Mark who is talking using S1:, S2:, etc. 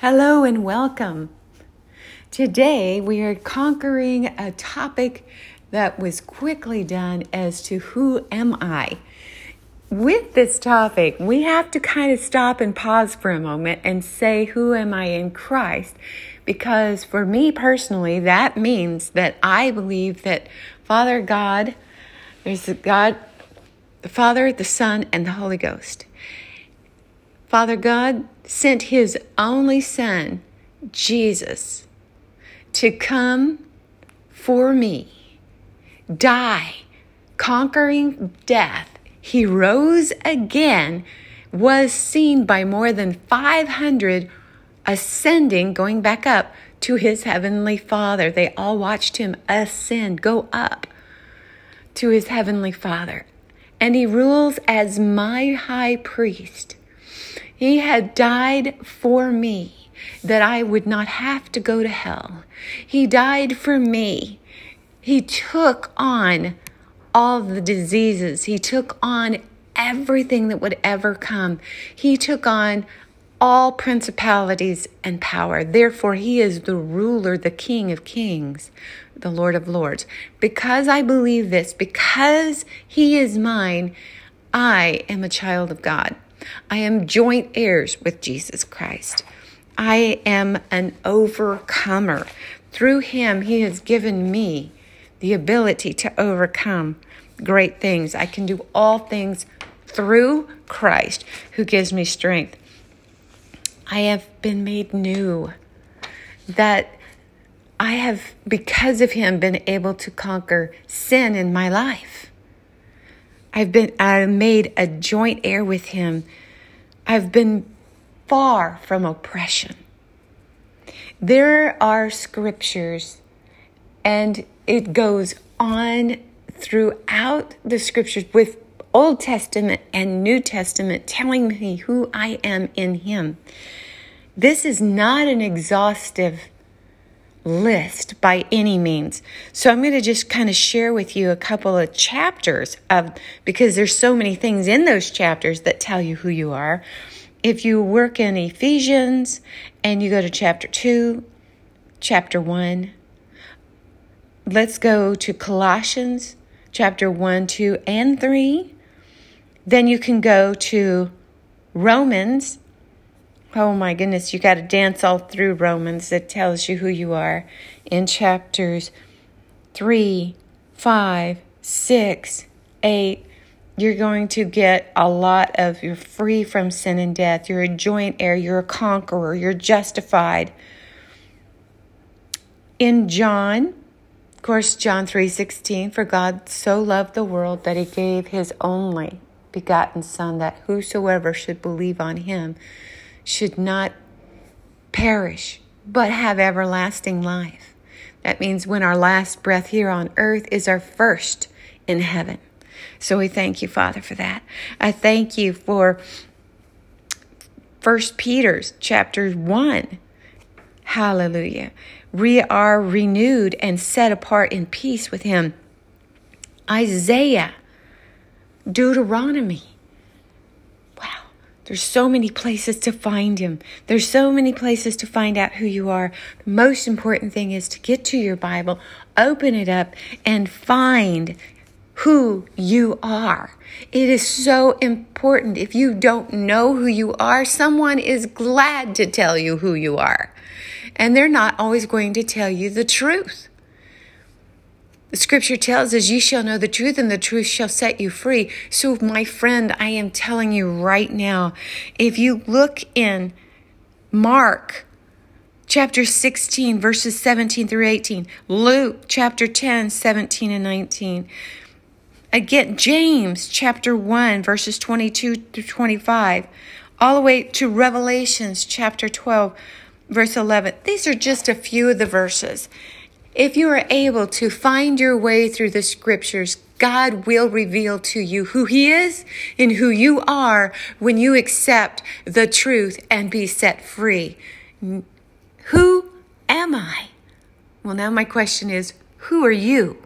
S1: Hello and welcome. Today we are conquering a topic that was quickly done as to who am I. With this topic, we have to kind of stop and pause for a moment and say, Who am I in Christ? Because for me personally, that means that I believe that Father God, there's the God, the Father, the Son, and the Holy Ghost. Father God sent his only Son, Jesus, to come for me, die, conquering death. He rose again, was seen by more than 500, ascending, going back up to his heavenly Father. They all watched him ascend, go up to his heavenly Father. And he rules as my high priest. He had died for me that I would not have to go to hell. He died for me. He took on all the diseases. He took on everything that would ever come. He took on all principalities and power. Therefore, he is the ruler, the king of kings, the lord of lords. Because I believe this, because he is mine, I am a child of God. I am joint heirs with Jesus Christ. I am an overcomer. Through him, he has given me the ability to overcome great things. I can do all things through Christ who gives me strength. I have been made new. That I have, because of him, been able to conquer sin in my life. I've been I made a joint heir with him. I've been far from oppression. There are scriptures and it goes on throughout the scriptures with Old Testament and New Testament telling me who I am in him. This is not an exhaustive list by any means. So I'm going to just kind of share with you a couple of chapters of because there's so many things in those chapters that tell you who you are. If you work in Ephesians and you go to chapter 2, chapter 1, let's go to Colossians chapter 1, 2, and 3. Then you can go to Romans Oh my goodness, you got to dance all through Romans that tells you who you are in chapters 3, 5, 6, 8. You're going to get a lot of you're free from sin and death. You're a joint heir, you're a conqueror, you're justified. In John, of course, John 3:16, for God so loved the world that he gave his only begotten son that whosoever should believe on him should not perish, but have everlasting life. That means when our last breath here on earth is our first in heaven. So we thank you, Father, for that. I thank you for First Peter's chapter 1. Hallelujah. We are renewed and set apart in peace with him. Isaiah, Deuteronomy, there's so many places to find him. There's so many places to find out who you are. The most important thing is to get to your Bible, open it up, and find who you are. It is so important. If you don't know who you are, someone is glad to tell you who you are. And they're not always going to tell you the truth. The scripture tells us, You shall know the truth, and the truth shall set you free. So, my friend, I am telling you right now, if you look in Mark chapter 16, verses 17 through 18, Luke chapter 10, 17 and 19, again, James chapter 1, verses 22 through 25, all the way to Revelations chapter 12, verse 11. These are just a few of the verses. If you are able to find your way through the scriptures, God will reveal to you who He is and who you are when you accept the truth and be set free. Who am I? Well, now my question is who are you?